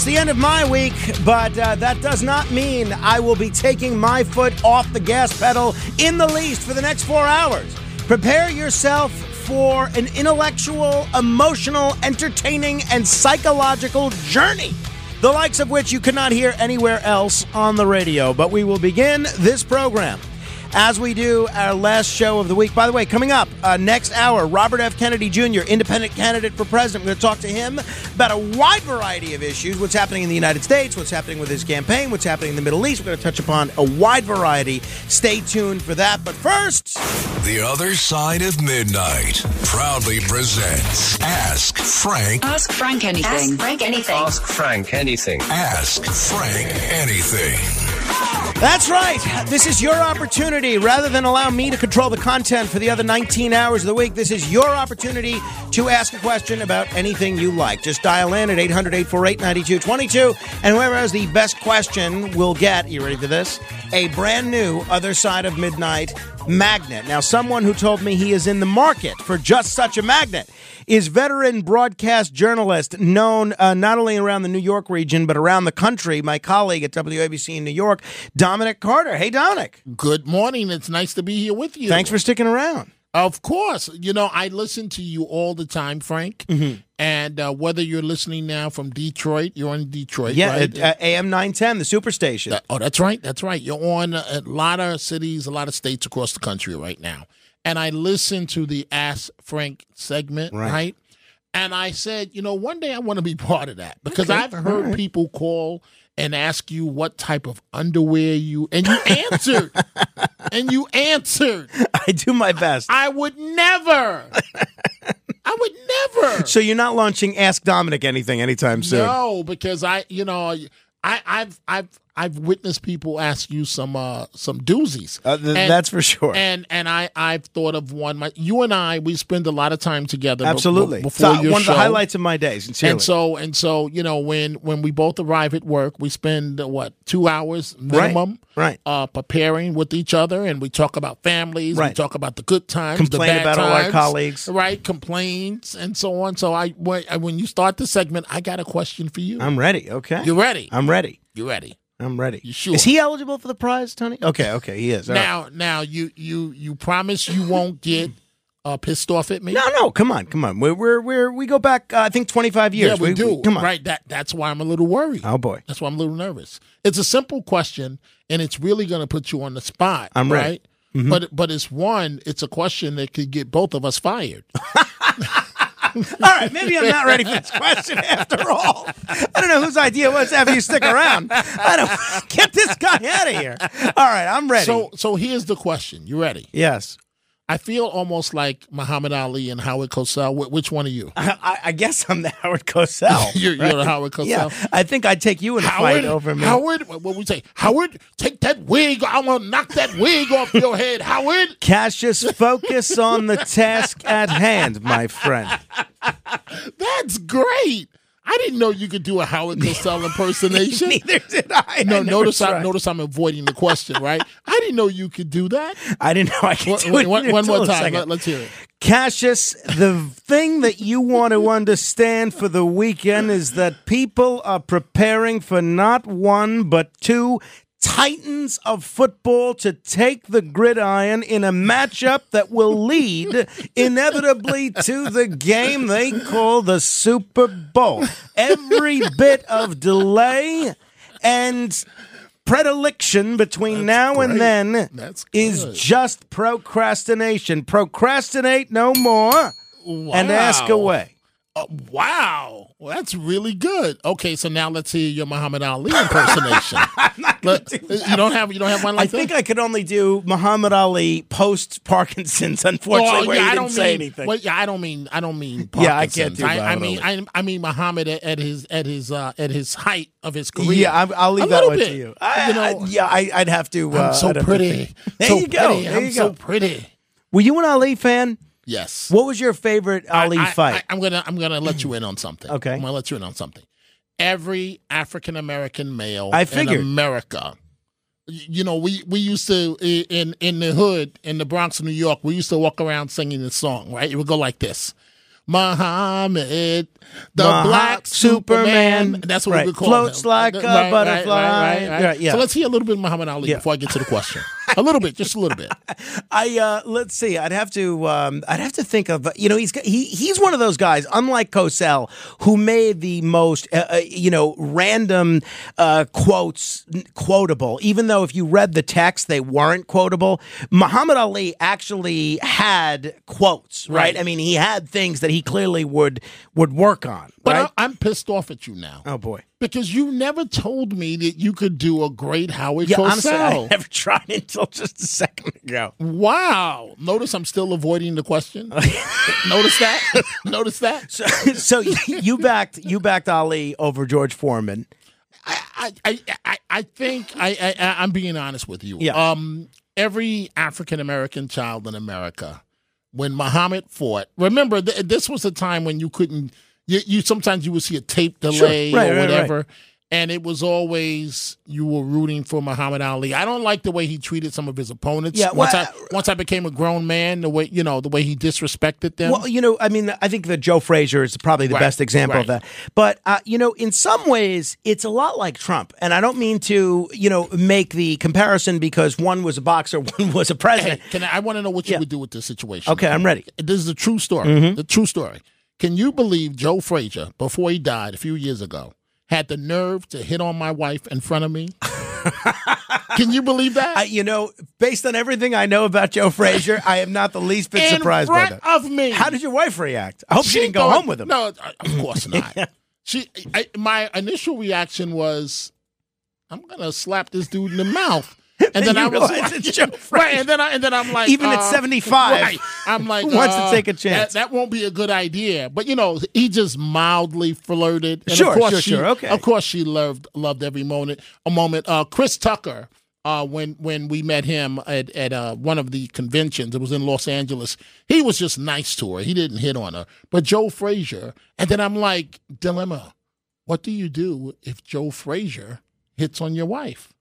It's the end of my week, but uh, that does not mean I will be taking my foot off the gas pedal in the least for the next four hours. Prepare yourself for an intellectual, emotional, entertaining, and psychological journey, the likes of which you cannot hear anywhere else on the radio. But we will begin this program as we do our last show of the week. By the way, coming up uh, next hour, Robert F. Kennedy Jr., independent candidate for president. We're going to talk to him about a wide variety of issues what's happening in the United States, what's happening with his campaign, what's happening in the Middle East. We're going to touch upon a wide variety. Stay tuned for that. But first, The Other Side of Midnight proudly presents Ask Frank. Ask Frank anything. Ask Frank anything. Ask Frank anything. Ask Frank anything. That's right. This is your opportunity. Rather than allow me to control the content for the other 19 hours of the week, this is your opportunity to ask a question about anything you like. Just dial in at 800 848 9222, and whoever has the best question will get, you ready for this? A brand new Other Side of Midnight magnet. Now, someone who told me he is in the market for just such a magnet is veteran broadcast journalist known uh, not only around the New York region, but around the country. My colleague at WABC in New York, Dominic Carter. Hey, Dominic. Good morning. It's nice to be here with you. Thanks for sticking around. Of course. You know, I listen to you all the time, Frank. Mm-hmm. And uh, whether you're listening now from Detroit, you're in Detroit, Yeah, right? at, uh, AM 910, the superstation. That- oh, that's right. That's right. You're on a lot of cities, a lot of states across the country right now. And I listened to the Ask Frank segment, Right. right? And I said, you know, one day I want to be part of that because Okay, I've heard right. people call and ask you what type of underwear you, and you answered, and you answered. I do my best. I would never. I would never. So you're not launching Ask Dominic anything anytime soon. No, because I, you know, I, I've, I've, I've witnessed people ask you some, uh, some doozies. Uh, th- And- that's for sure. And and I, I've thought of one. My, you and I, we spend a lot of time together. Absolutely. be- before So, your one show. of the highlights of my days. sincerely. And so and so, you know, when when we both arrive at work, we spend uh, what two hours minimum, right. Uh, preparing with each other, and we talk about families. We Right. talk about the good times, Complain the bad about all our colleagues. right? Complaints and so on. So I when, when you start the segment, I got a question for you. I'm ready. Okay. you ready? I'm ready. you ready? I'm ready. You sure? Is he eligible for the prize, Tony? Okay, okay, he is. All right. Now, now you you you promise you won't get uh, pissed off at me? No, no, come on, come on. We're we're, we're we go back. Uh, I think 25 years. Yeah, we, do. come on. Right. That that's why I'm a little worried. Oh boy. That's why I'm a little nervous. It's a simple question, and it's really going to put you on the spot. I'm ready. Mm-hmm. right? But but it's one. It's a question that could get both of us fired. All right, maybe I'm not ready for this question after all. I don't know whose idea it was to have you stick around. I don't get this guy out of here. All right, I'm ready. So so here's the question. You ready? yes, I feel almost like Muhammad Ali and Howard Cosell. Wh- Which one are you? I, I guess I'm the Howard Cosell. You're, you're the Howard Cosell. yeah, I think I'd take you in a fight over me. Howard, what what we say? Howard, take that wig. I'm gonna knock that wig off your head, Howard. Cassius, focus on the task at hand, my friend. That's great. I didn't know you could do a Howard Cosell impersonation. Neither did I. No, I notice I notice I'm avoiding the question, right? I didn't know you could do that. I didn't know I could do One, it one- one more time. Let, us hear it. Cassius, the thing that you want to understand for the weekend is that people are preparing for not one but two titans of football to take the gridiron in a matchup that will lead inevitably to the game they call the Super Bowl. Every bit of delay and predilection between now great. and then is just procrastination. Procrastinate no more and ask away. Uh, wow, well, that's really good. Okay, so now let's hear your Muhammad Ali impersonation. Let- do you don't have you don't have one like I think that. I could only do Muhammad Ali post Parkinson's. Unfortunately, Oh, where yeah, I don't say mean. anything. Well, yeah, I don't mean. I don't mean. Yeah, I can't Parkinson's. do I, I mean. I, I mean Muhammad at, at his at his uh, at his height of his career. yeah, I, I'll leave A that one bit. to you. I, you know, yeah, I, I'd have to. Uh, I'm so I'd have to pretty. think. There so you go. Pretty. There I'm you so pretty. Were you an Ali fan? Yes. What was your favorite Ali I, fight? I, am gonna I'm gonna let you in on something. Okay. I'm gonna let you in on something. Every African American male I in. America. You know, we, we used to in in the hood in the Bronx, New York. We used to walk around singing this song. Right, it would go like this: Muhammad, the Maha- Black Superman. Superman. That's what Right. we would call Floats him. like a Right, butterfly. right, right, Right, yeah. So let's hear a little bit of Muhammad Ali Yeah. before I get to the question. a little bit, just a little bit. I uh, let's see. I'd have to. Um, I'd have to think of. You know, he's he he's one of those guys, unlike Cosell, who made the most. Uh, uh, you know, random uh, quotes quotable. Even though if you read the text, they weren't quotable. Muhammad Ali actually had quotes, right? Right. I mean, he had things that he clearly would would work on. But right? I'm pissed off at you now. oh boy. Because you never told me that you could do a great Howard Yeah, Cosell. honestly, I never tried until just a second ago. wow. Notice I'm still avoiding the question. Notice that? Notice that? So, so you backed you backed Ali over George Foreman. I, I, I, I think I, I, I'm being honest with you. Yeah. Um, every African American child in America, when Muhammad fought, remember th- this was a time when you couldn't. You, you sometimes you would see a tape delay Right, or right, right. whatever. And it was always you were rooting for Muhammad Ali. I don't like the way he treated some of his opponents. Yeah, once well, I once I became a grown man, the way you know the way he disrespected them. Well, you know, I mean, I think that Joe Frazier is probably the Right, best example of that. But uh, you know, in some ways, it's a lot like Trump, and I don't mean to, you know, make the comparison because one was a boxer, one was a hey, president. can I, I want to know what you Yeah. would do with this situation? Okay, I'm ready. this is a true story. Mm-hmm. The true story. Can you believe Joe Frazier, before he died a few years ago, had the nerve to hit on my wife in front of me? Can you believe that? I, you know, based on everything I know about Joe Frazier, I am not the least bit in surprised by that. of me. How did your wife react? I hope she, didn't go thought- home with him. No, uh, of course not. She, I, my initial reaction was, I'm gonna slap this dude in the mouth. And then You I was like, it's Joe right, and then I, and then I'm like, Even at uh, 75, right. I'm like, wants to uh, take a chance? That, that won't be a good idea. But you know, he just mildly flirted. And Sure, of course sure, she, sure, okay. Of course, she loved loved every moment. A moment. Uh, Chris Tucker. Uh, when when we met him at at uh, one of the conventions, it was in Los Angeles. He was just nice to her. He didn't hit on her. But Joe Frazier, and then I'm like, dilemma. What do you do if Joe Frazier hits on your wife?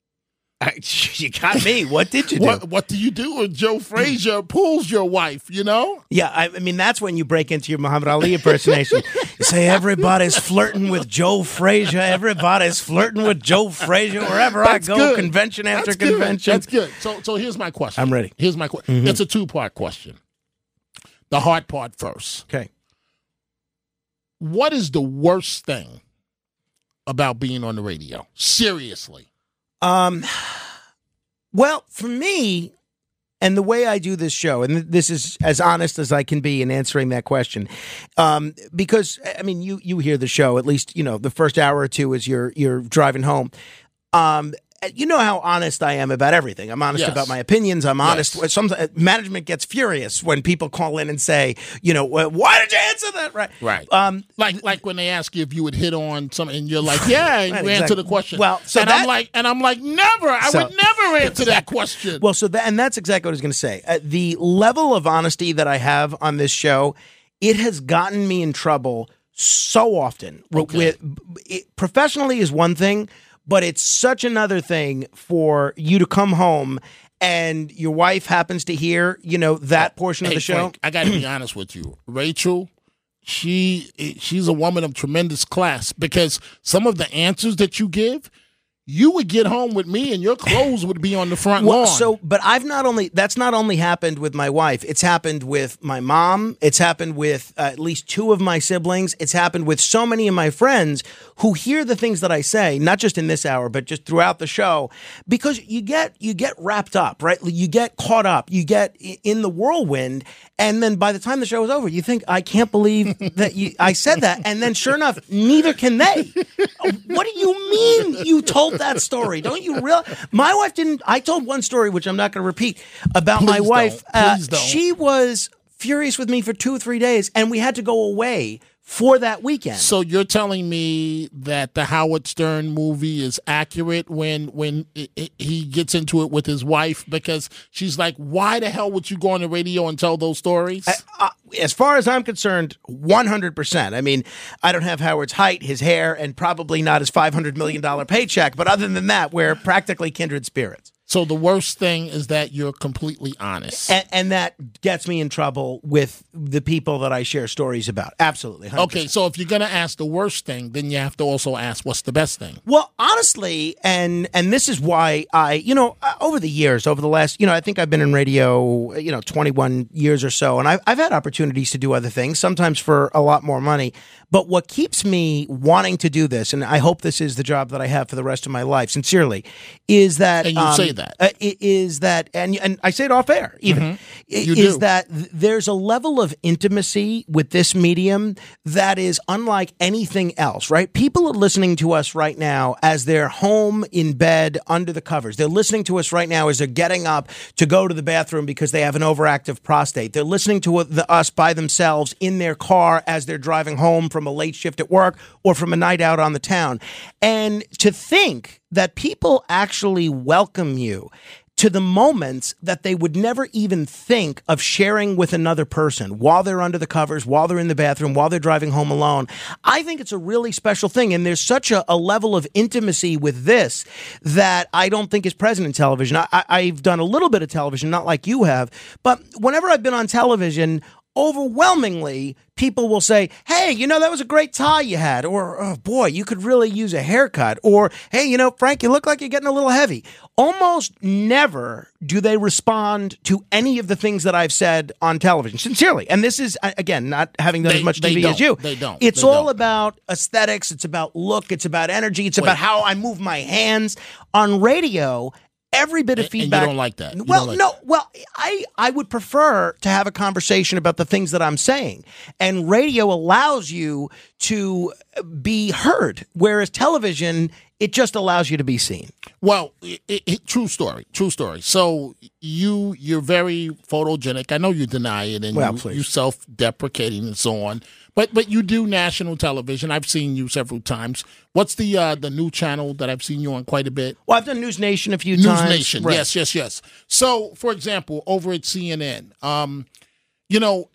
I- you got me. What did you do? What what do you do when Joe Frazier pulls your wife? You know. Yeah, I, I mean that's when you break into your Muhammad Ali impersonation. you say everybody's flirting with Joe Frazier. Everybody's flirting with Joe Frazier wherever That's I go, good. convention after That's good. convention. That's good. So so here's my question. I'm ready. Mm-hmm. Here's my question. It's a two part question. The hard part first. Okay. What is the worst thing about being on the radio? Seriously. Um, well, for me, and the way I do this show, and this is as honest as I can be in answering that question, um, because I mean, you you hear the show at least, you know, the first hour or two as you're you're driving home. Um, you know how honest I am about everything. I'm honest Yes. about my opinions. I'm honest. Yes. Some management gets furious when people call in and say, you know, why did you answer that? Right. Right. Um, like like when they ask you if you would hit on something and you're like, Yeah, Right, you answer the question. Well, so and that- I'm like and I'm like, never. I So- would never answer that question. Well, so that and that's exactly what I was going to say. Uh, the level of honesty that I have on this show, it has gotten me in trouble so often. Okay. With it, professionally is one thing, but it's such another thing for you to come home and your wife happens to hear, you know, that oh, portion of the show. Frank, I got to be honest with you. Rachel, she she's a woman of tremendous class because some of the answers that you give, you would get home with me and your clothes would be on the front Well, lawn. so, but I've not only that's not only happened with my wife. It's happened with my mom. It's happened with uh, at least two of my siblings. It's happened with so many of my friends who hear the things that I say, not just in this hour, but just throughout the show, because you get you get wrapped up, right? You get caught up. You get in the whirlwind, and then by the time the show is over, you think, "I can't believe that you I said that," and then sure enough, neither can they. What do you mean you told that story? Don't you real? My wife didn't. I told one story, which I'm not going to repeat, about my Please wife. don't. Uh, Please don't. she was furious with me for two or three days, and we had to go away for that weekend. So you're telling me that the Howard Stern movie is accurate when when i i he gets into it with his wife because she's like, "Why the hell would you go on the radio and tell those stories?" uh, as far as I'm concerned, 100%. I mean, I don't have Howard's height, his hair, and probably not his $500 million paycheck. But other than that, we're practically kindred spirits. So the worst thing is that you're completely honest. And, and that gets me in trouble with the people that I share stories about. Absolutely. 100%. okay, so if you're gonna ask the worst thing, then you have to also ask what's the best thing. Well, honestly, and and this is why I, you know, uh, over the years, over the last, you know, I think I've been in radio, you know, 21 years or so, and I've, I've had opportunities to do other things, sometimes for a lot more money. But what keeps me wanting to do this, and I hope this is the job that I have for the rest of my life, sincerely, is that And you say um, that. uh, is that, and and I say it off air, even mm-hmm. You is do. that there's a level of intimacy with this medium that is unlike anything else, right? People are listening to us right now as they're home in bed under the covers. They're listening to us right now as they're getting up to go to the bathroom because they have an overactive prostate. They're listening to uh, us by themselves in their car as they're driving home from a late shift at work or from a night out on the town. And to think that people actually welcome you to the moments that they would never even think of sharing with another person while they're under the covers, while they're in the bathroom, while they're driving home alone. I think it's a really special thing. And there's such a, a level of intimacy with this that I don't think is present in television. I, I've done a little bit of television, not like you have, but whenever I've been on television, overwhelmingly people will say, Hey, you know, that was a great tie you had. Or, Oh boy, you could really use a haircut. Or, Hey, you know, Frank, you look like you're getting a little heavy. Almost never do they respond to any of the things that I've said on television, sincerely. And this is, again, not having done They- as much TV as you. They don't. It's They all don't. about aesthetics. It's about look. It's about energy. It's about how I move my hands. On radio, every bit of And- and you don't like that. You well, like no. Well, I I would prefer to have a conversation about the things that I'm saying, and radio allows you to be heard, whereas television it just allows you to be seen. Well, it, it, true story, true story. So you you're very photogenic. I know you deny it and Well, you, you self-deprecating and so on. But but you do national television. I've seen you several times. What's the uh, the new channel that I've seen you on quite a bit? Well, I've done News Nation a few News times. News Nation. Right. Yes, yes, yes. So, for example, over at CNN, um, you know,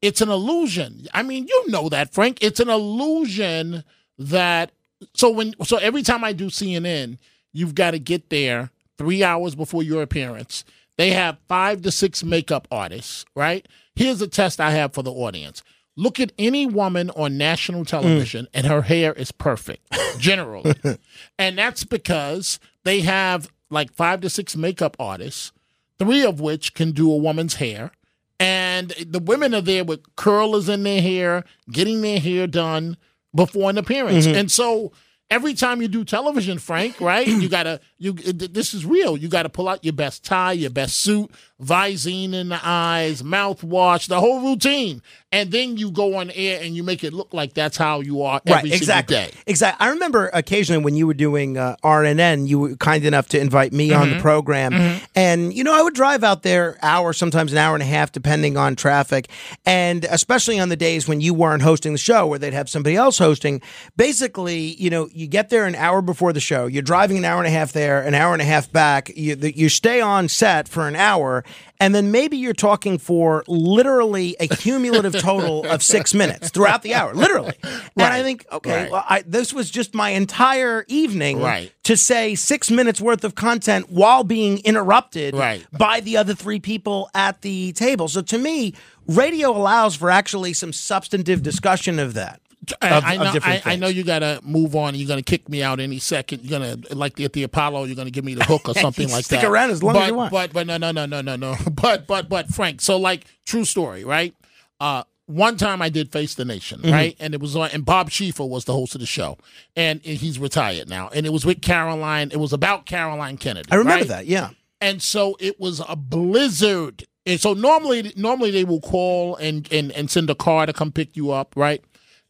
it's an illusion. I mean, you know that, Frank. It's an illusion that so when so every time I do CNN, you've got to get there three hours before your appearance. They have five to six makeup artists, right? Here's a test I have for the audience. Look at any woman on national television mm. and her hair is perfect, generally. and that's because they have like five to six makeup artists, three of which can do a woman's hair. And the women are there with curlers in their hair, getting their hair done before an appearance. Mm-hmm. And so every time you do television, Frank, right? you gotta you. This is real. You gotta pull out your best tie, your best suit, Visine in the eyes, mouthwash, the whole routine, and then you go on air and you make it look like that's how you are every Right, single exactly. day. Exactly. I remember occasionally when you were doing uh, RNN, you were kind enough to invite me on Mm-hmm. the program, and you know I would drive out there hour, sometimes an hour and a half, depending on traffic, and especially on the days when you weren't hosting the show, where they'd have somebody else hosting. Basically, you know, you get there an hour before the show, you're driving an hour and a half there, an hour and a half back. You you stay on set for an hour, and then maybe you're talking for literally a cumulative total of six minutes throughout the hour, literally. And I think, okay, Right. well, I, this was just my entire evening Right. to say six minutes worth of content while being interrupted Right. by the other three people at the table. So to me, radio allows for actually some substantive discussion of that. I, of, I know, I, I, know you gotta move on. You're going to kick me out any second. You're going to like at the Apollo. You're going to give me the hook or something like Stick that. Stick around as long but, as you want. But but no no no no no no. But but but Frank. So like true story, right? Uh, one time I did Face the Nation, Mm-hmm. right? And it was on, and Bob Schieffer was the host of the show, and, and he's retired now. And it was with Caroline. It was about Caroline Kennedy. I remember right? that. Yeah. and so it was a blizzard. And so normally, normally they will call and, and and send a car to come pick you up, right?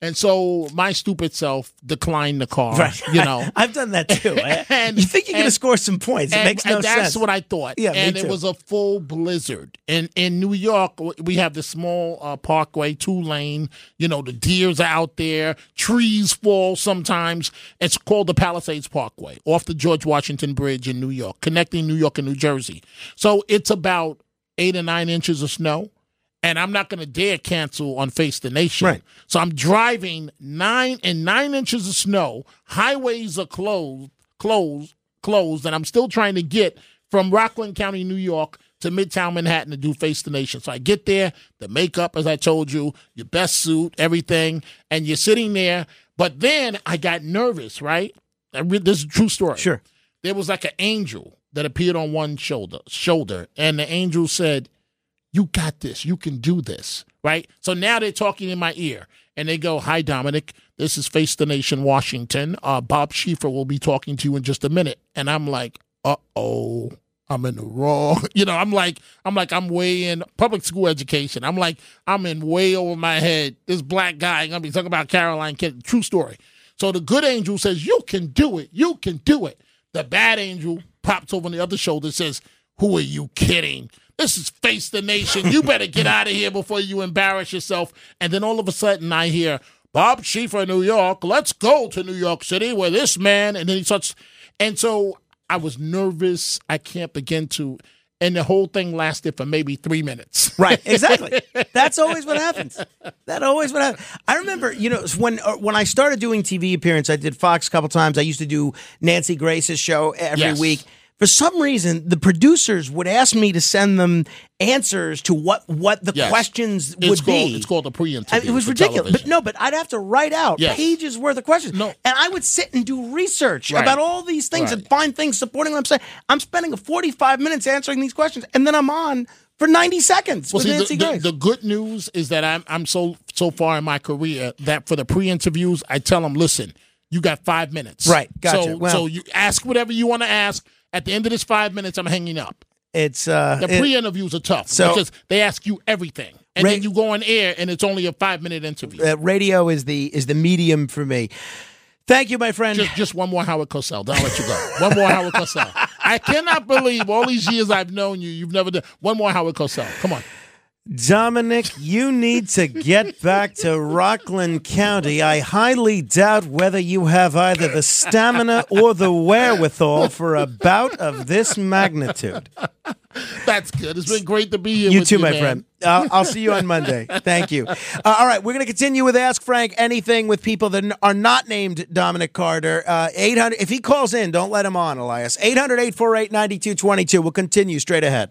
And so my stupid self declined the car, Right. you know. I've done that too. And- you think you're going to score some points? It and, makes no and that's sense. what I thought. Yeah, and it was a full blizzard. And in New York, we have the small uh, parkway, two lane. You know, the deers are out there. Trees fall sometimes. It's called the Palisades Parkway off the George Washington Bridge in New York, connecting New York and New Jersey. So it's about eight or nine inches of snow. And I'm not going to dare cancel on Face the Nation. Right. So I'm driving nine and nine inches of snow. Highways are closed, closed, closed, and I'm still trying to get from Rockland County, New York, to Midtown Manhattan to do Face the Nation. So I get there, the makeup, as I told you, your best suit, everything, and you're sitting there. But then I got nervous, right? I re- this is a true story Sure. there was like an angel that appeared on one shoulder shoulder and the angel said you got this. You can do this right? So now they're talking in my ear and they go hi dominic. This is face the nation washington. Uh, bob Schieffer will be talking to you in just a minute. And i'm like uh-oh i'm in the wrong. You know i'm like i'm like i'm way in public school education. I'm like i'm in way over my head. This black guy gonna be talking about caroline Kennedy. true story. So the good angel says, You can do it. You can do it. The bad angel pops over on the other shoulder says, Who are you kidding? This is Face the Nation. You better get out of here before you embarrass yourself. And then all of a sudden I hear, Bob Schieffer, New York, let's go to New York City where this man, and then he starts. And so I was nervous. I can't begin to. And the whole thing lasted for maybe three minutes. Right, exactly. That's always what happens. That always what happens. I remember, you know, when uh, when I started doing TV appearance, I did Fox a couple times. I used to do Nancy Grace's show every Yes. week. For some reason, the producers would ask me to send them answers to what what the Yes. questions It's would called, be. It's called a pre I interview. mean, it was ridiculous. But no, but I'd have to write out Yes. pages worth of questions. No. And I would sit and do research Right. about all these things and find things supporting what I'm saying. I'm spending 45 minutes answering these questions, and then I'm on for 90 seconds Well, with see, the, Nancy the, Grace. the good news is that I'm I'm so so far in my career that for the pre-interviews, I tell them, listen, you got five minutes. Right, gotcha. So Well- so you ask whatever you want to ask. At the end of this five minutes, I'm hanging up. it's uh, The pre-interviews are tough So- because they ask you everything, and Ra- then you go on air, and it's only a five-minute interview. uh, radio is the is the medium for me. Thank you, my friend. Just, just one more Howard Cosell. Then I'll let you go. One more Howard Cosell. I cannot believe all these years I've known you, you've never done one more Howard Cosell. Come on. Dominic, you need to get back to Rockland County. I highly doubt whether you have either the stamina or the wherewithal for a bout of this magnitude. That's good. It's been great to be here. You too, you, my man. friend. I'll, I'll see you on Monday. Thank you. Uh, all right, we're going to continue with Ask Frank Anything with people that are not named Dominic Carter. Uh, 800, if he calls in, don't let him on, Elias. 800 848 9222. We'll continue straight ahead.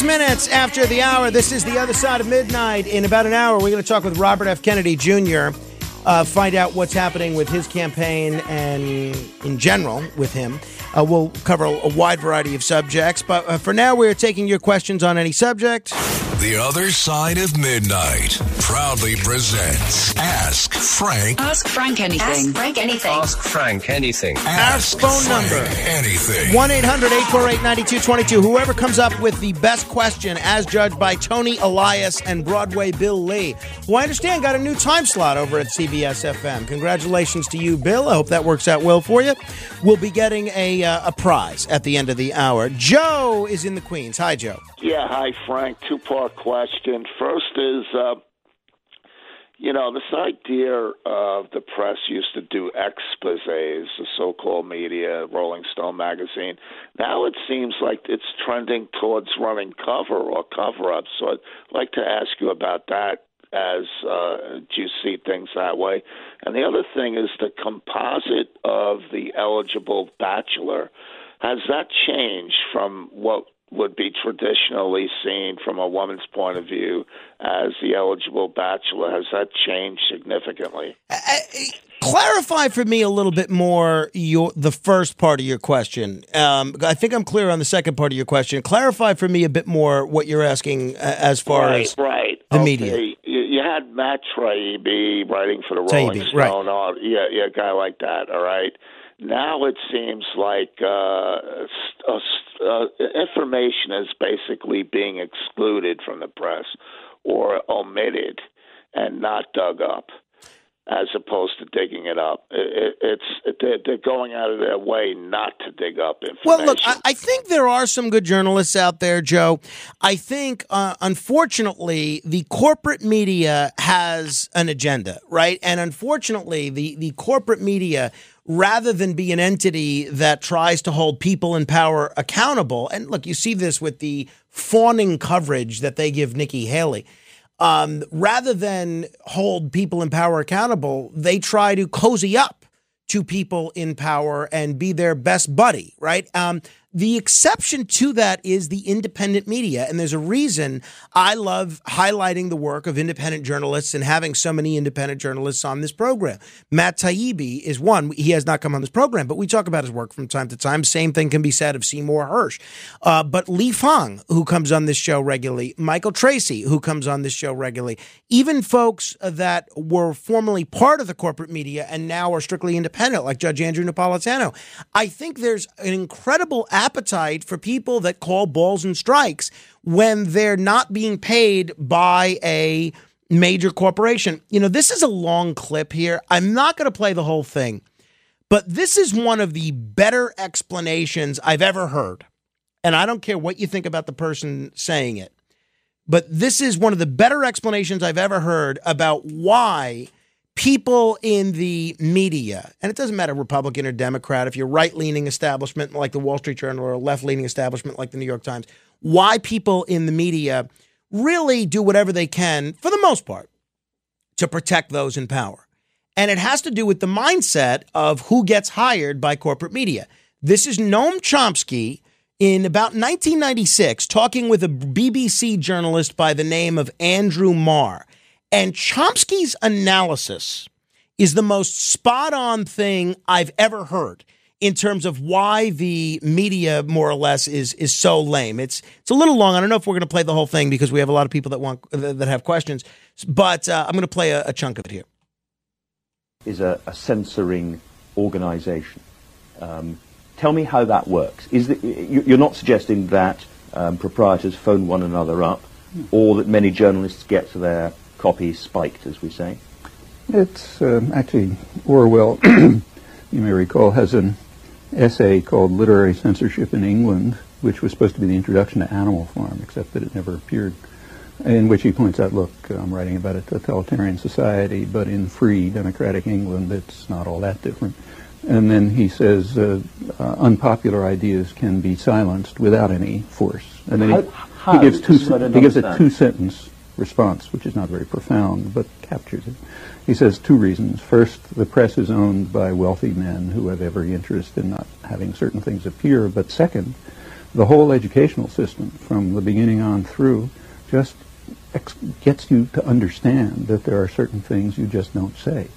26 minutes after the hour. This is the other side of midnight. In about an hour, we're going to talk with Robert F. Kennedy Jr., uh, find out what's happening with his campaign and in general with him. Uh, we'll cover a, a wide variety of subjects, but uh, for now, we're taking your questions on any subject. The Other Side of Midnight proudly presents Ask Frank. Ask Frank anything. Ask Frank anything. Ask Frank anything. Ask phone Frank number. Anything. 1 800 848 9222. Whoever comes up with the best question, as judged by Tony Elias and Broadway Bill Lee, who I understand got a new time slot over at CBS FM. Congratulations to you, Bill. I hope that works out well for you. We'll be getting a, uh, a prize at the end of the hour. Joe is in the Queens. Hi, Joe. Yeah, hi, Frank. Two part question. First is, uh, you know, this idea of the press used to do exposés, the so called media, Rolling Stone magazine. Now it seems like it's trending towards running cover or cover up. So I'd like to ask you about that. As uh, do you see things that way? And the other thing is the composite of the eligible bachelor. Has that changed from what would be traditionally seen from a woman's point of view as the eligible bachelor? Has that changed significantly? Clarify for me a little bit more your the first part of your question. Um, I think I'm clear on the second part of your question. Clarify for me a bit more what you're asking uh, as far right, as right. the okay. media. You, you had Matt Taibbi writing for the Taibbi, Rolling right. Stone. All, yeah, yeah, a guy like that. All right. Now it seems like uh, uh, uh, information is basically being excluded from the press or omitted and not dug up, as opposed to digging it up. It, it, it's they're, they're going out of their way not to dig up information. Well, look, I, I think there are some good journalists out there, Joe. I think, uh, unfortunately, the corporate media has an agenda, right? And unfortunately, the, the corporate media, rather than be an entity that tries to hold people in power accountable, and look, you see this with the fawning coverage that they give Nikki Haley. Um, rather than hold people in power accountable, they try to cozy up to people in power and be their best buddy, right? Um, the exception to that is the independent media. And there's a reason I love highlighting the work of independent journalists and having so many independent journalists on this program. Matt Taibbi is one. He has not come on this program, but we talk about his work from time to time. Same thing can be said of Seymour Hersh. Uh, but Lee Fang, who comes on this show regularly, Michael Tracey, who comes on this show regularly, even folks that were formerly part of the corporate media and now are strictly independent, like Judge Andrew Napolitano. I think there's an incredible appetite for people that call balls and strikes when they're not being paid by a major corporation. You know, this is a long clip here. I'm not going to play the whole thing, but this is one of the better explanations I've ever heard. And I don't care what you think about the person saying it, but this is one of the better explanations I've ever heard about why people in the media, and it doesn't matter Republican or Democrat, if you're right leaning establishment like the Wall Street Journal or left leaning establishment like the New York Times, why people in the media really do whatever they can, for the most part, to protect those in power. And it has to do with the mindset of who gets hired by corporate media. This is Noam Chomsky in about 1996 talking with a BBC journalist by the name of Andrew Marr. And Chomsky's analysis is the most spot on thing I've ever heard in terms of why the media more or less is is so lame. It's it's a little long. I don't know if we're going to play the whole thing because we have a lot of people that want that have questions, but uh, I'm going to play a, a chunk of it here. is a, a censoring organization. Um, tell me how that works. Is the, you- you're not suggesting that um, proprietors phone one another up, or that many journalists get their copies spiked, as we say? It's um, actually Orwell, you may recall, has an essay called Literary Censorship in England, which was supposed to be the introduction to Animal Farm, except that it never appeared, in which he points out, look, I'm writing about a totalitarian society, but in free democratic England, it's not all that different. And then he says uh, uh, unpopular ideas can be silenced without any force. And then he, How- how? he gives two This is what I sen- don't he gives a understand. Response, which is not very profound, but captures it. He says two reasons. First, the press is owned by wealthy men who have every interest in not having certain things appear. But second, the whole educational system from the beginning on through just ex- gets you to understand that there are certain things you just don't say.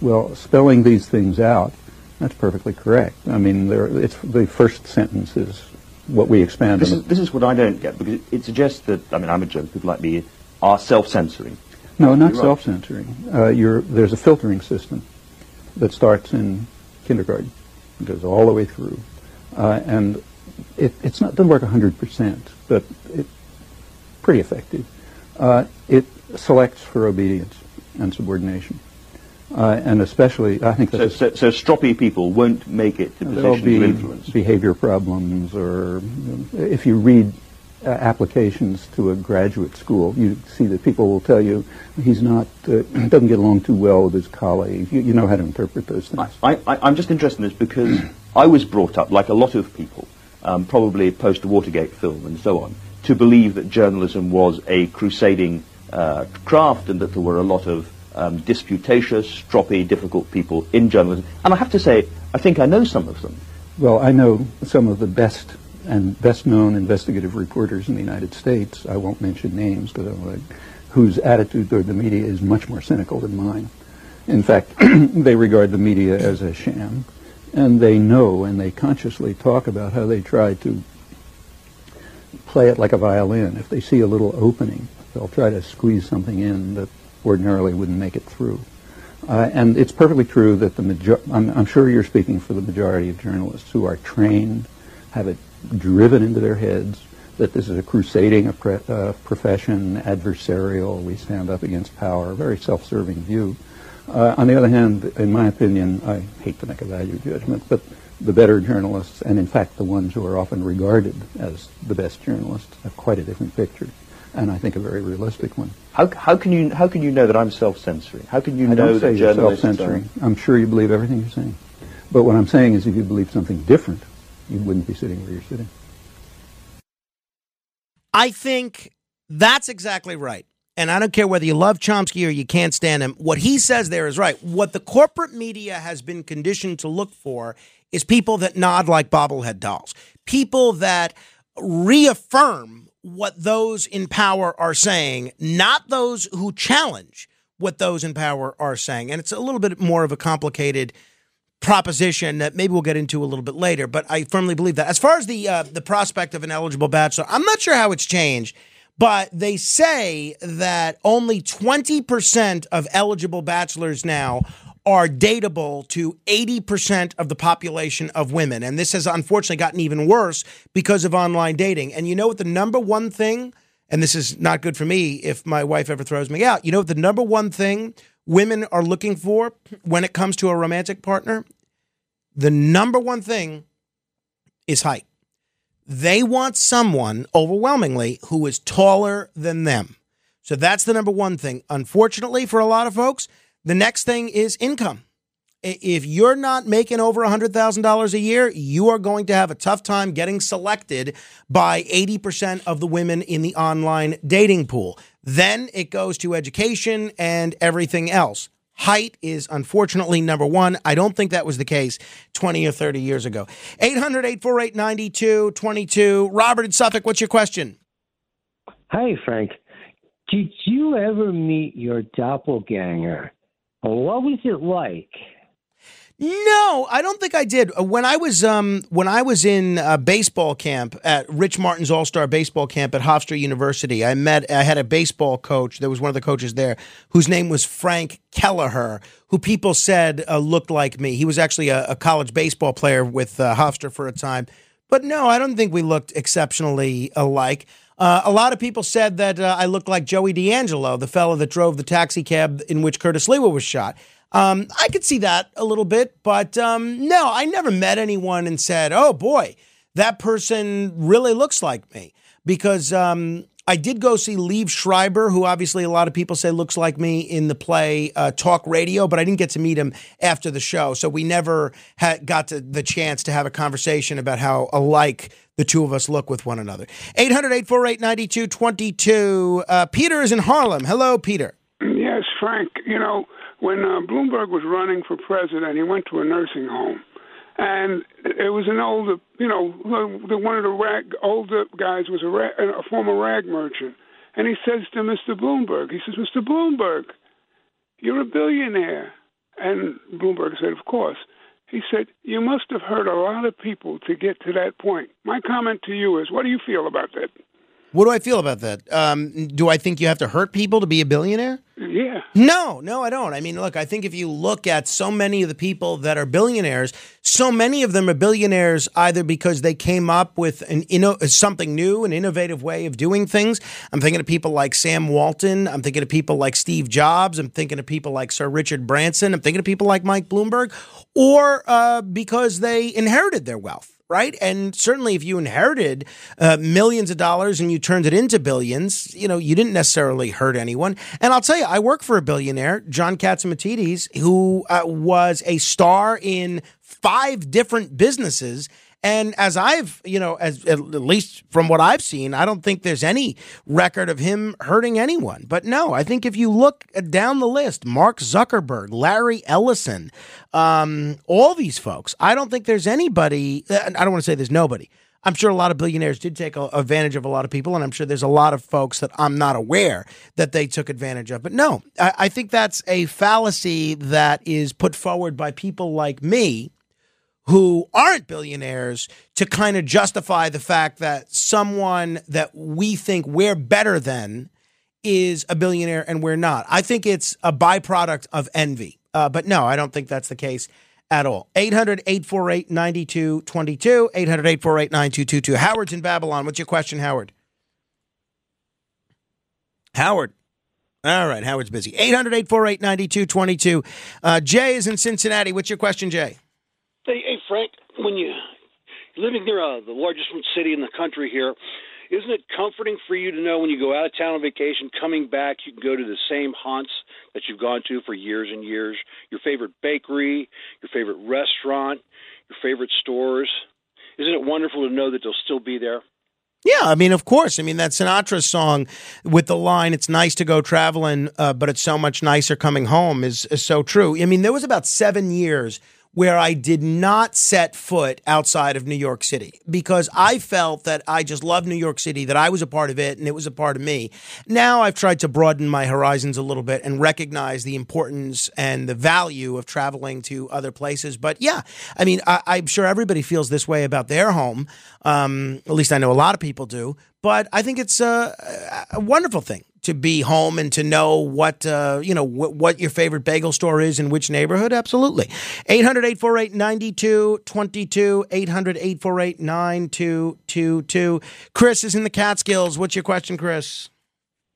Well, spelling these things out, that's perfectly correct. I mean, there, it's the first sentence is what we expand This on. is, this is what I don't get because it, it suggests that I mean I'm a journalist. People like me are self-censoring. No, not self-censoring. Uh, you're, there's a filtering system that starts in kindergarten, It goes all the way through, uh, and it, it's not doesn't work 100%, but it's pretty effective. Uh, it selects for obedience and subordination, uh, and especially I think So, so, so stroppy people won't make it to positions be of influence. behavior problems, or if you read uh, applications to a graduate school, you see that people will tell you he's not uh, doesn't get along too well with his colleagues. You, you know how to interpret those things. I, I, I'm just interested in this because I was brought up, like a lot of people, um, probably post Watergate film and so on, to believe that journalism was a crusading uh, craft and that there were a lot of um, disputatious, stroppy, difficult people in journalism. And I have to say, I think I know some of them. Well, I know some of the best and best known investigative reporters in the United States. I won't mention names, but uh, whose attitude toward the media is much more cynical than mine. In fact, they regard the media as a sham, and they know and they consciously talk about how they try to play it like a violin. If they see a little opening, they'll try to squeeze something in that ordinarily wouldn't make it through. Uh, and it's perfectly true that the major- I'm, I'm sure you're speaking for the majority of journalists who are trained, have it driven into their heads that this is a crusading uh, profession, adversarial, we stand up against power, a very self-serving view. Uh, on the other hand, in my opinion, I hate to make a value judgment, but the better journalists, and in fact the ones who are often regarded as the best journalists, have quite a different picture, and I think a very realistic one. How, how, can you, how can you know that I'm self-censoring? How can you I know that you're journalists are... self-censoring. I'm sure you believe everything you're saying. But what I'm saying is if you believe something different, you wouldn't be sitting where you're sitting. I think that's exactly right. And I don't care whether you love Chomsky or you can't stand him. What he says there is right. What the corporate media has been conditioned to look for is people that nod like bobblehead dolls, people that reaffirm what those in power are saying, not those who challenge what those in power are saying. And it's a little bit more of a complicated proposition that maybe we'll get into a little bit later, but I firmly believe that. As far as the uh, the prospect of an eligible bachelor, I'm not sure how it's changed, but they say that only 20% of eligible bachelors now are dateable to 80% of the population of women. And this has unfortunately gotten even worse because of online dating. And you know what the number one thing, and this is not good for me if my wife ever throws me out, you know what the number one thing women are looking for when it comes to a romantic partner? The number one thing is height. They want someone overwhelmingly who is taller than them. So that's the number one thing. Unfortunately, for a lot of folks, the next thing is income. If you're not making over $100,000 a year, you are going to have a tough time getting selected by 80% of the women in the online dating pool. Then it goes to education and everything else. Height is unfortunately number one. I don't think that was the case 20 or 30 years ago. 800 848 9222. Robert in Suffolk, what's your question? Hi, Frank. Did you ever meet your doppelganger? What was it like? No, I don't think I did. Uh, When I was um when I was in uh, baseball camp at Rich Martin's All Star Baseball Camp at Hofstra University, I met I had a baseball coach. There was one of the coaches there whose name was Frank Kelleher, who people said uh, looked like me. He was actually a, a college baseball player with uh, Hofstra for a time. But no, I don't think we looked exceptionally alike. Uh, a lot of people said that uh, I looked like Joey D'Angelo, the fellow that drove the taxi cab in which Curtis Sliwa was shot. Um, I could see that a little bit, but um, no, I never met anyone and said, "Oh boy, that person really looks like me." Because um, I did go see Liev Schreiber, who obviously a lot of people say looks like me in the play uh, Talk Radio, but I didn't get to meet him after the show, so we never had, got the chance to have a conversation about how alike the two of us look with one another. 800 848 9222. Uh, Peter is in Harlem. Hello, Peter. Yes, Frank. You know, when uh, Bloomberg was running for president, he went to a nursing home, and it was an older, you know, the one of the rag, older guys was a, rag, a former rag merchant, and he says to Mr. Bloomberg, he says, Mr. Bloomberg, you're a billionaire, and Bloomberg said, of course. He said, You must have hurt a lot of people to get to that point. My comment to you is, what do you feel about that? What do I feel about that? Um, do I think you have to hurt people to be a billionaire? Yeah. No, no, I don't. I mean, look, I think if you look at so many of the people that are billionaires, so many of them are billionaires either because they came up with an inno- something new, an innovative way of doing things. I'm thinking of people like Sam Walton. I'm thinking of people like Steve Jobs. I'm thinking of people like Sir Richard Branson. I'm thinking of people like Mike Bloomberg, or uh, because they inherited their wealth right? And certainly, if you inherited uh, millions of dollars and you turned it into billions, you know, you didn't necessarily hurt anyone. And I'll tell you, I work for a billionaire, John Catsimatidis, who uh, was a star in five different businesses. And as I've, you know, as at least from what I've seen, I don't think there's any record of him hurting anyone. But no, I think if you look down the list, Mark Zuckerberg, Larry Ellison, um, all these folks, I don't think there's anybody. I don't want to say there's nobody. I'm sure a lot of billionaires did take advantage of a lot of people, and I'm sure there's a lot of folks that I'm not aware that they took advantage of. But no, I, I think that's a fallacy that is put forward by people like me who aren't billionaires to kind of justify the fact that someone that we think we're better than is a billionaire and we're not. I think it's a byproduct of envy. Uh, but no, I don't think that's the case at all. 800 848 9222. 800 848 9222. Howard's in Babylon. What's your question, Howard? Howard. All right, Howard's busy. 800 848 9222. Uh, Jay is in Cincinnati. What's your question, Jay? Hey, hey, Frank, when you living near uh, the largest city in the country here, isn't it comforting for you to know when you go out of town on vacation, coming back, you can go to the same haunts that you've gone to for years and years? Your favorite bakery, your favorite restaurant, your favorite stores. Isn't it wonderful to know that they'll still be there? Yeah, I mean, of course. I mean, that Sinatra song with the line, it's nice to go traveling, uh, but it's so much nicer coming home is, is so true. I mean, there was about seven years where I did not set foot outside of New York City because I felt that I just loved New York City, that I was a part of it and it was a part of me. Now I've tried to broaden my horizons a little bit and recognize the importance and the value of traveling to other places. But yeah, I mean, I, I'm sure everybody feels this way about their home. Um, at least I know a lot of people do. But I think it's a, a wonderful thing to be home and to know what uh, you know wh- what your favorite bagel store is in which neighborhood. Absolutely. 800-848-9222. 800-848-9222. Chris is in the Catskills. What's your question, Chris?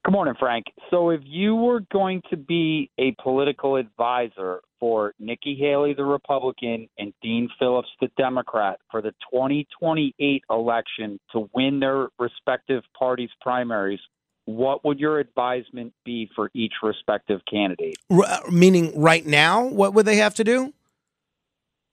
Good morning, Frank. So, if you were going to be a political advisor for Nikki Haley, the Republican, and Dean Phillips, the Democrat, for the 2028 election to win their respective parties' primaries, what would your advisement be for each respective candidate? R- uh, meaning right now, what would they have to do?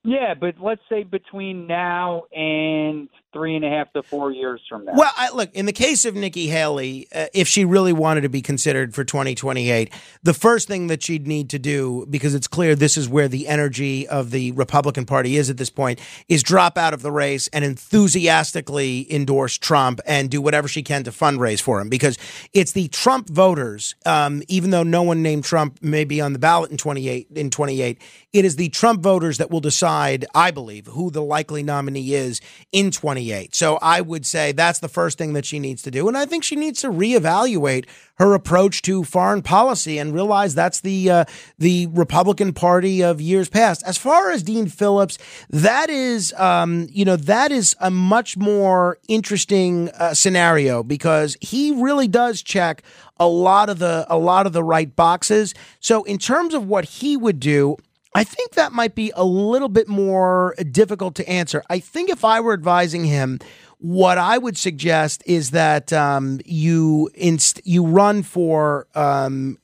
Yeah, but let's say between now and three and a half to four years from now. Well, I, look, in the case of Nikki Haley, uh, if she really wanted to be considered for 2028, the first thing that she'd need to do, because it's clear this is where the energy of the Republican Party is at this point, is drop out of the race and enthusiastically endorse Trump and do whatever she can to fundraise for him. Because it's the Trump voters, um, even though no one named Trump may be on the ballot in 28, in 28, it is the Trump voters that will decide, I believe, who the likely nominee is in 28. So I would say that's the first thing that she needs to do. And I think she needs to reevaluate her approach to foreign policy and realize that's the uh, the Republican Party of years past. As far as Dean Phillips, that is um, you know that is a much more interesting uh, scenario because he really does check a lot of the a lot of the right boxes. So in terms of what he would do, I think that might be a little bit more difficult to answer. I think if I were advising him, what I would suggest is that um, you inst- you run for um,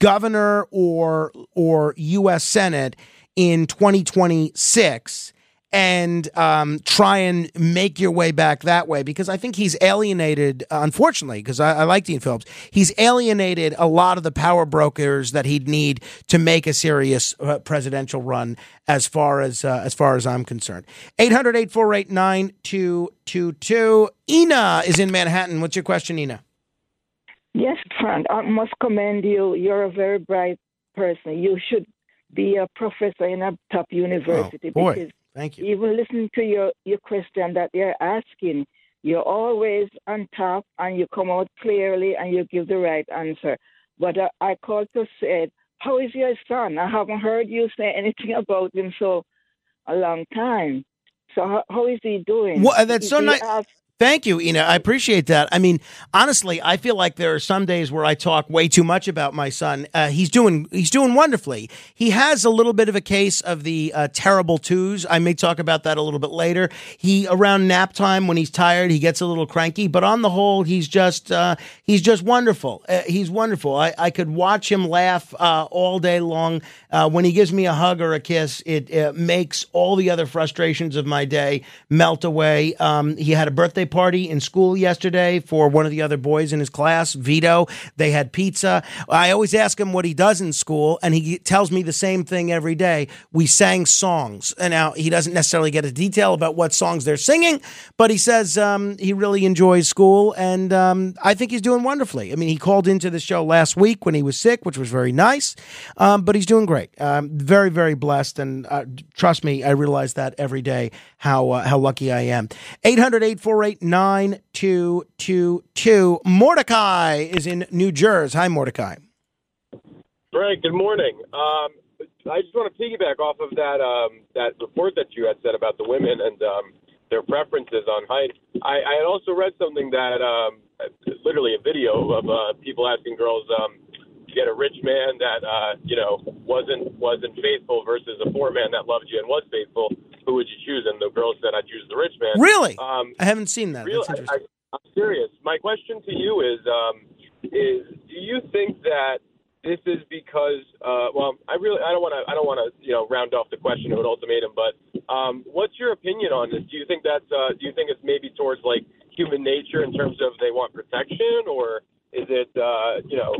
governor or or U.S. Senate in 2026 and um, try and make your way back that way because I think he's alienated, unfortunately, because I, I like Dean Phillips, he's alienated a lot of the power brokers that he'd need to make a serious uh, presidential run as far as uh, as far as I'm concerned. 800 848 9222. Ina is in Manhattan. What's your question, Ina? Yes, Frank, I must commend you. You're a very bright person. You should be a professor in a top university Oh, boy. because Thank you. even listen to your, your question that you're asking, you're always on top and you come out clearly and you give the right answer. But I, I called to say, how is your son? I haven't heard you say anything about him so a long time. So how, how is he doing? Well, uh, that's so nice. Thank you, Ina. I appreciate that. I mean, honestly, I feel like there are some days where I talk way too much about my son. Uh, he's doing he's doing wonderfully. He has a little bit of a case of the uh, terrible twos. I may talk about that a little bit later. He around nap time when he's tired, he gets a little cranky, but on the whole, he's just uh, he's just wonderful. Uh, he's wonderful. I, I could watch him laugh uh, all day long. Uh, when he gives me a hug or a kiss, it uh, makes all the other frustrations of my day melt away. Um, he had a birthday party in school yesterday for one of the other boys in his class, Vito. They had pizza. I always ask him what he does in school, and he tells me the same thing every day. We sang songs. And now he doesn't necessarily get a detail about what songs they're singing, but he says um, he really enjoys school, and um, I think he's doing wonderfully. I mean, he called into the show last week when he was sick, which was very nice, um, but he's doing great. Um, very, very blessed, and uh, trust me, I realize that every day how uh, how lucky I am. 800 848 9222. Mordecai is in New Jersey. Hi, Mordecai. Frank, good morning. Um, I just want to piggyback off of that um, that report that you had said about the women and um, their preferences on height. I, I had also read something that um, literally a video of uh, people asking girls um, to get a rich man that uh, you know wasn't wasn't faithful versus a poor man that loved you and was faithful. Who would you choose? And the girl said, "I'd choose the rich man." Really? Um, I haven't seen that. Real, That's I, I'm serious. My question to you is: um, is do you think that this is because? Uh, well, I really I don't want to I don't want to you know round off the question of an ultimatum, but um, what's your opinion on this? Do you think that's uh, do you think it's maybe towards like human nature in terms of they want protection, or is it uh, you know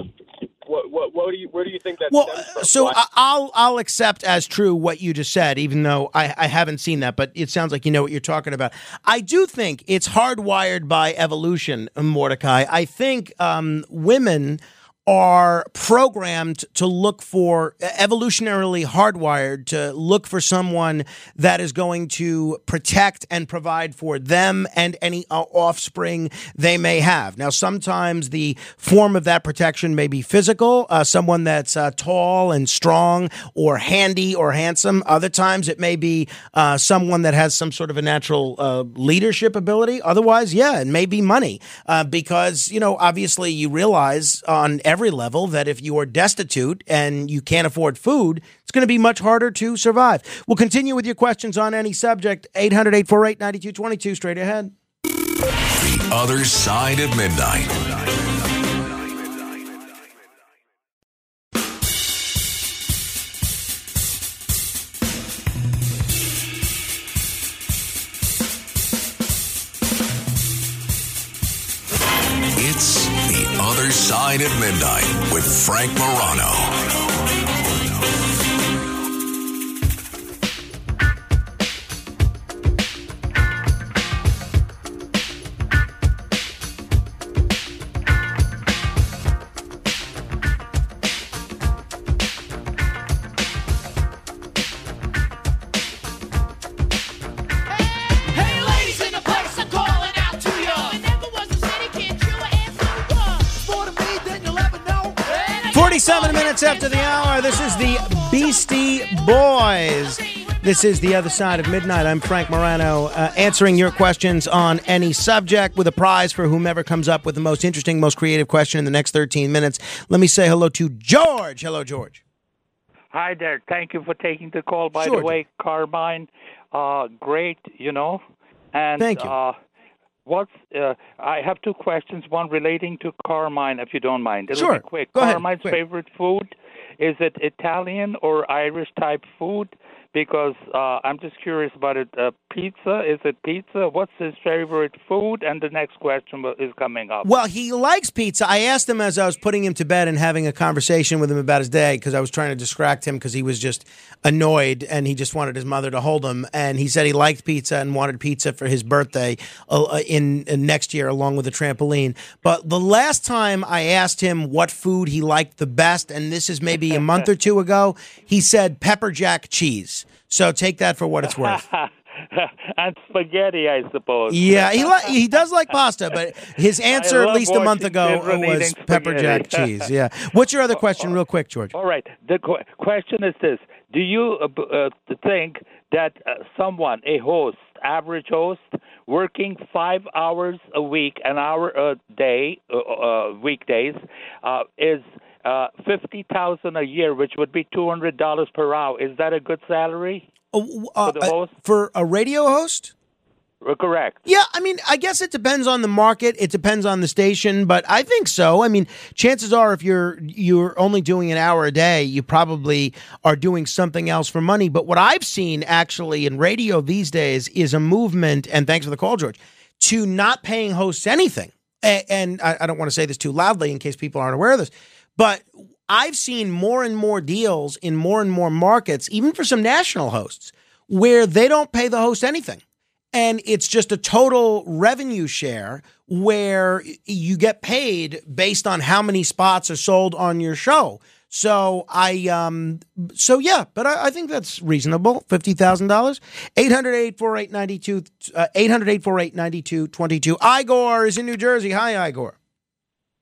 what what what do you where do you think that Well? So Why- I'll I'll accept as true what you just said, even though I, I haven't seen that, but it sounds like you know what you're talking about. I do think it's hardwired by evolution, Mordecai. I think um, women are programmed to look for evolutionarily hardwired to look for someone that is going to protect and provide for them and any uh, offspring they may have. Now, sometimes the form of that protection may be physical, uh, someone that's uh, tall and strong or handy or handsome. Other times it may be uh, someone that has some sort of a natural uh, leadership ability. Otherwise, yeah, it may be money uh, because, you know, obviously you realize on every level that if you are destitute and you can't afford food, it's going to be much harder to survive. We'll continue with your questions on any subject. 800 848 9222, straight ahead. The other side of midnight. Other Side of Midnight with Frank Morano. Is the Beastie Boys. This is The Other Side of Midnight. I'm Frank Morano, uh, answering your questions on any subject with a prize for whomever comes up with the most interesting, most creative question in the next 13 minutes. Let me say hello to George. Hello, George. Hi there. Thank you for taking the call. By Sure, the way, Carmine, uh, great, you know. And Thank you. Uh, what's uh, I have two questions. One relating to Carmine, if you don't mind. It'll Sure. be quick. Go ahead. Carmine's Quick. favorite food is it Italian or Irish type food? because uh, I'm just curious about it. Uh, pizza? Is it pizza? What's his favorite food? And the next question is coming up. Well, he likes pizza. I asked him as I was putting him to bed and having a conversation with him about his day because I was trying to distract him because he was just annoyed and he just wanted his mother to hold him. And he said he liked pizza and wanted pizza for his birthday uh, in, in next year along with a trampoline. But the last time I asked him what food he liked the best, and this is maybe a month or two ago, he said pepper jack cheese. So take that for what it's worth. and spaghetti, I suppose. Yeah, he li- he does like pasta, but his answer at least a month ago was pepper jack cheese. Yeah. What's your other question, real quick, George? All right. The qu- question is this: Do you uh, uh, think that uh, someone, a host, average host, working five hours a week, an hour a day, uh, uh, weekdays, uh, is uh, fifty thousand a year, which would be two hundred dollars per hour? Is that a good salary Uh, for the host? for a radio host? Uh, Correct. Yeah, I mean, I guess it depends on the market. It depends on the station, but I think so. I mean, chances are, if you're you're only doing an hour a day, you probably are doing something else for money. But what I've seen actually in radio these days is a movement, and thanks for the call, George, to not paying hosts anything. And I I don't want to say this too loudly in case people aren't aware of this, but I've seen more and more deals in more and more markets, even for some national hosts, where they don't pay the host anything and it's just a total revenue share where you get paid based on how many spots are sold on your show. So I um so yeah, but I, I think that's reasonable. Fifty thousand dollars. 800-848-92 uh, 800-848-9222. Igor is in New Jersey. Hi, Igor.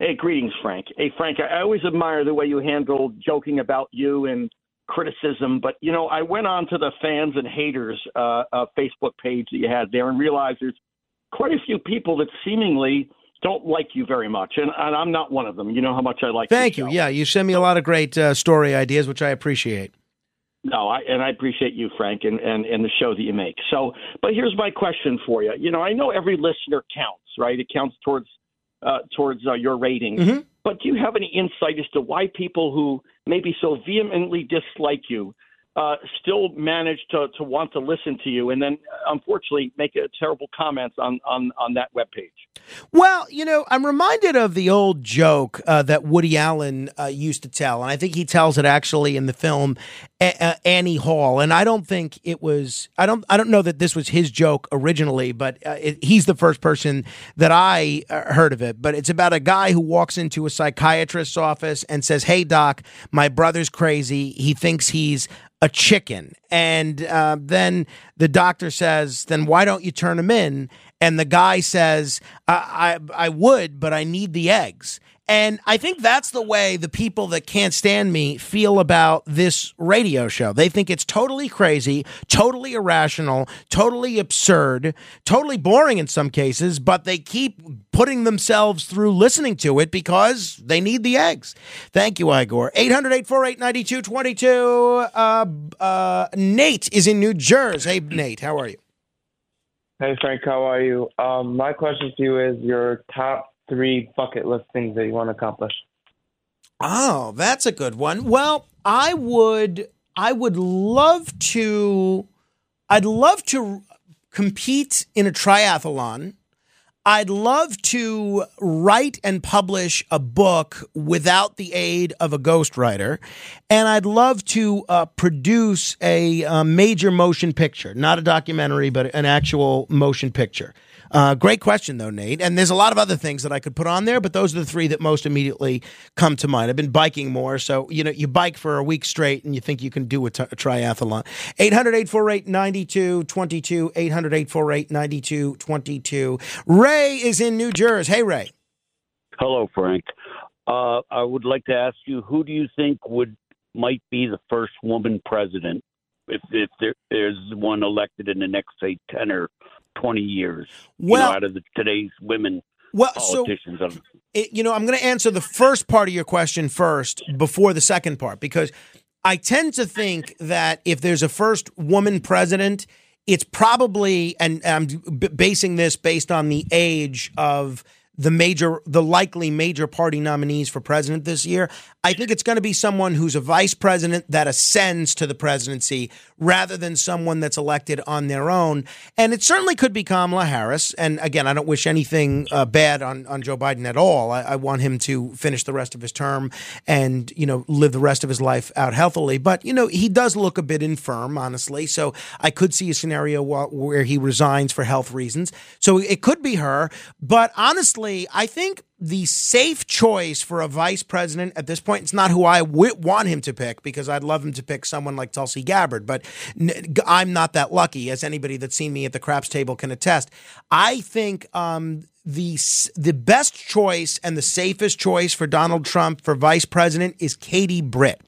Hey, greetings, Frank. Hey, Frank, I always admire the way you handle joking about you and criticism. But, you know, I went on to the fans and haters uh, uh, Facebook page that you had there and realized there's quite a few people that seemingly don't like you very much. And, and I'm not one of them. You know how much I like Thank you. Yeah, you send me a lot of great uh, story ideas, which I appreciate. No, I, and I appreciate you, Frank, and, and, and the show that you make. So, but here's my question for you. You know, I know every listener counts, right? It counts towards uh, towards uh, your ratings. Mm-hmm. But do you have any insight as to why people who maybe so vehemently dislike you uh, still manage to, to want to listen to you, and then unfortunately make a terrible comments on on on that webpage? Well, you know, I'm reminded of the old joke uh, that Woody Allen uh, used to tell, and I think he tells it actually in the film A- Annie Hall. And I don't think it was. I don't. I don't know that this was his joke originally, but uh, it, he's the first person that I uh, heard of it. But it's about a guy who walks into a psychiatrist's office and says, "Hey, doc, my brother's crazy. He thinks he's." A chicken. And uh, then the doctor says, then why don't you turn him in? And the guy says, I, I, I would, but I need the eggs. And I think that's the way the people that can't stand me feel about this radio show. They think it's totally crazy, totally irrational, totally absurd, totally boring in some cases, but they keep putting themselves through listening to it because they need the eggs. Thank you, Igor. 800 848 9222. Uh, uh, Nate is in New Jersey. Hey, Nate, how are you? Hey Frank, how are you? Um, my question to you is your top three bucket list things that you want to accomplish. Oh, that's a good one. Well, I would I would love to I'd love to compete in a triathlon. I'd love to write and publish a book without the aid of a ghostwriter. And I'd love to uh, produce a, uh major motion picture, not a documentary, but an actual motion picture. Uh, great question, though, Nate. And there's a lot of other things that I could put on there, but those are the three that most immediately come to mind. I've been biking more, so you know, you bike for a week straight, and you think you can do a, t- a triathlon. 800-848-9222, 800-848-9222. Ray is in New Jersey. Hey, Ray. Hello, Frank. Uh, I would like to ask you, who do you think would might be the first woman president if if there is one elected in the next say ten or twenty years? you Well- know, out of the, today's women Well, so- politicians. um, it, you know, I'm going to answer the first part of your question first before the second part because I tend to think that if there's a first woman president, it's probably, and I'm b- basing this based on the age of the major, the likely major party nominees for president this year. I think it's going to be someone who's a vice president that ascends to the presidency rather than someone that's elected on their own. And it certainly could be Kamala Harris. And again, I don't wish anything uh, bad on, on Joe Biden at all. I, I want him to finish the rest of his term and, you know, live the rest of his life out healthily. But, you know, he does look a bit infirm, honestly. So I could see a scenario where he resigns for health reasons. So it could be her. But honestly, I think the safe choice for a vice president at this point, it's not who I w- want him to pick because I'd love him to pick someone like Tulsi Gabbard, but n- I'm not that lucky, as anybody that's seen me at the craps table can attest. I think um, the the best choice and the safest choice for Donald Trump for vice president is Katie Britt.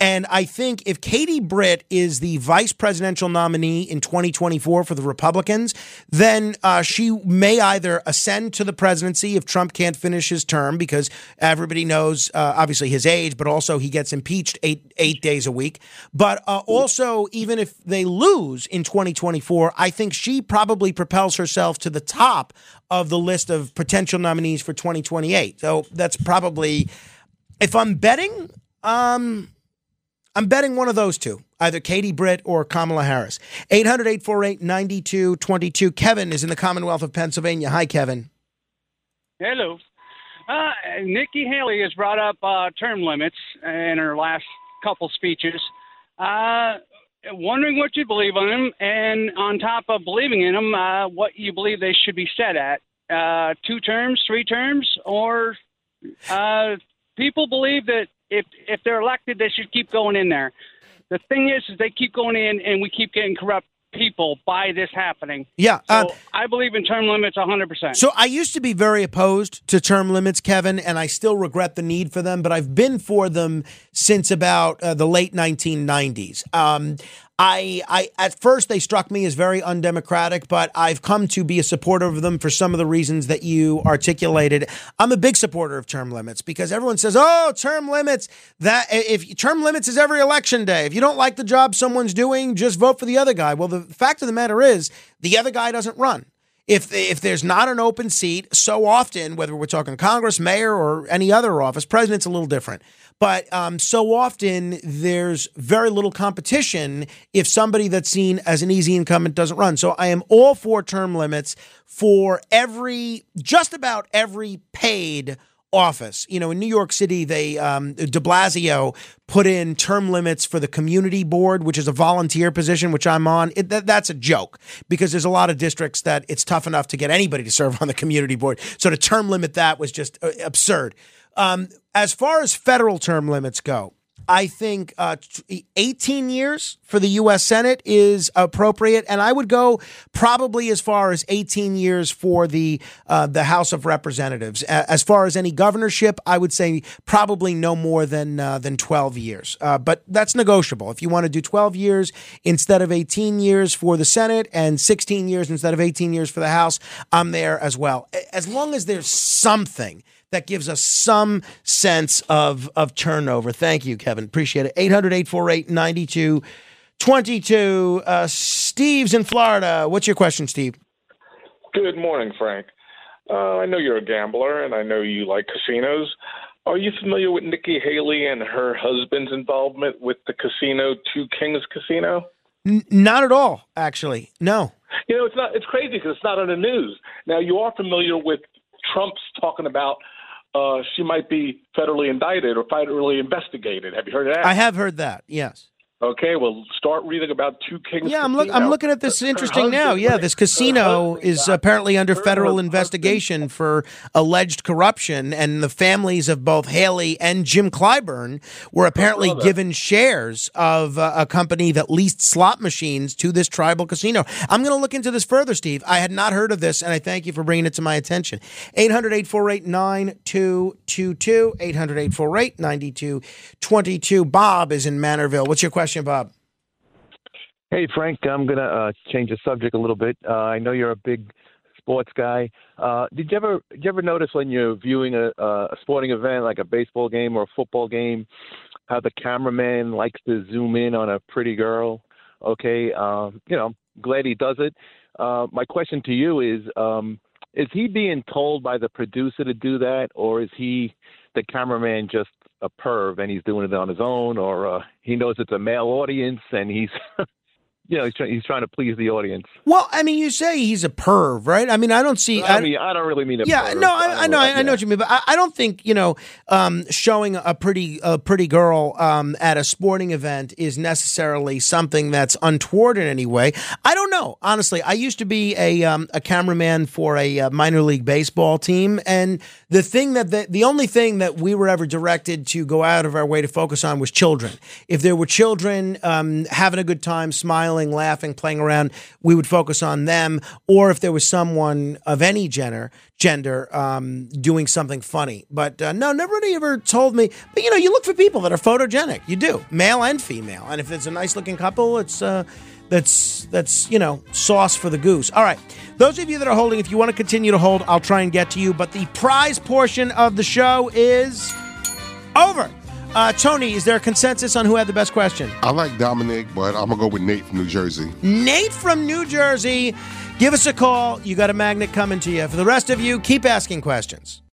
And I think if Katie Britt is the vice presidential nominee in 2024 for the Republicans, then uh, she may either ascend to the presidency if Trump can't finish his term because everybody knows uh, obviously his age, but also he gets impeached eight eight days a week. But uh, also, even if they lose in 2024, I think she probably propels herself to the top of the list of potential nominees for 2028. So that's probably, if I'm betting, um, I'm betting one of those two, either Katie Britt or Kamala Harris. 800 848 9222. Kevin is in the Commonwealth of Pennsylvania. Hi, Kevin. Hello. Uh, Nikki Haley has brought up uh, term limits in her last couple speeches. Uh, wondering what you believe on them, and on top of believing in them, uh, what you believe they should be set at uh, two terms, three terms, or uh, people believe that if if they're elected, they should keep going in there. The thing is, is they keep going in, and we keep getting corrupt people by this happening. Yeah, So uh, I believe in term limits 100%. So I used to be very opposed to term limits, Kevin, and I still regret the need for them, but I've been for them since about uh, the late 1990s. Um, I, I, at first they struck me as very undemocratic, but I've come to be a supporter of them for some of the reasons that you articulated. I'm a big supporter of term limits because everyone says, "Oh, term limits." That if term limits is every election day. If you don't like the job someone's doing, just vote for the other guy. Well, the fact of the matter is, the other guy doesn't run if if there's not an open seat, so often, whether we're talking Congress, mayor, or any other office, president's a little different. But um, so often there's very little competition if somebody that's seen as an easy incumbent doesn't run. So I am all for term limits for every, just about every paid office. You know, in New York City, they um, De Blasio put in term limits for the community board, which is a volunteer position, which I'm on. It, that, that's a joke because there's a lot of districts that it's tough enough to get anybody to serve on the community board. So to term limit that was just uh, absurd. Um, as far as federal term limits go, I think uh, 18 years for the U.S. Senate is appropriate, and I would go probably as far as 18 years for the uh, the House of Representatives. As far as any governorship, I would say probably no more than uh, than 12 years, uh, but that's negotiable. If you want to do 12 years instead of 18 years for the Senate and 16 years instead of 18 years for the House, I'm there as well. As long as there's something that gives us some sense of of turnover. Thank you, Kevin. Appreciate it. 800 848 9222. Uh, Steve's in Florida. What's your question, Steve? Good morning, Frank. Uh, I know you're a gambler, and I know you like casinos. Are you familiar with Nikki Haley and her husband's involvement with the casino Two Kings Casino? N- not at all, actually. No. You know, it's not. It's crazy because it's not on the news. Now, you are familiar with Trump's talking about uh, she might be federally indicted or federally investigated. Have you heard that? I have heard that. Yes. Okay, well, start reading about Two Kings. Yeah, I'm, look, I'm looking at this interesting now. Yeah, this casino is apparently under federal husband- investigation for alleged corruption, and the families of both Haley and Jim Clyburn were apparently given shares of uh, a company that leased slot machines to this tribal casino. I'm going to look into this further, Steve. I had not heard of this, and I thank you for bringing it to my attention. 800 848 9222. 800 848 9222. Bob is in Manorville. What's your question, Bob? Hey, Frank, I'm going to uh, change the subject a little bit. Uh, I know you're a big sports guy. Uh, did you ever did you ever notice when you're viewing a, a sporting event like a baseball game or a football game, how the cameraman likes to zoom in on a pretty girl? Okay, um, you know, glad he does it. Uh, my question to you is, um, is he being told by the producer to do that, or is he the cameraman just a perv and he's doing it on his own, or uh, he knows it's a male audience and he's, you know, he's, try- he's trying to please the audience. Well, I mean, you say he's a perv, right? I mean, I don't see. I mean, I don't really mean a yeah, perv. no, I, I know, I, I know what you mean, but I, I don't think you know, um, showing a pretty, a pretty girl um, at a sporting event is necessarily something that's untoward in any way. I don't know, honestly. I used to be a um, a cameraman for a uh, minor league baseball team, and the thing that the, the only thing that we were ever directed to go out of our way to focus on was children. If there were children um, having a good time, smiling, laughing, playing around, we would focus on them. Or if there was someone of any gender, gender um, doing something funny. But uh, no, nobody ever told me. But you know, you look for people that are photogenic. You do, male and female. And if it's a nice looking couple, it's. Uh, that's that's you know sauce for the goose. All right, those of you that are holding, if you want to continue to hold, I'll try and get to you. But the prize portion of the show is over. Uh, Tony, is there a consensus on who had the best question? I like Dominic, but I'm gonna go with Nate from New Jersey. Nate from New Jersey. Give us a call. You got a magnet coming to you. For the rest of you, keep asking questions.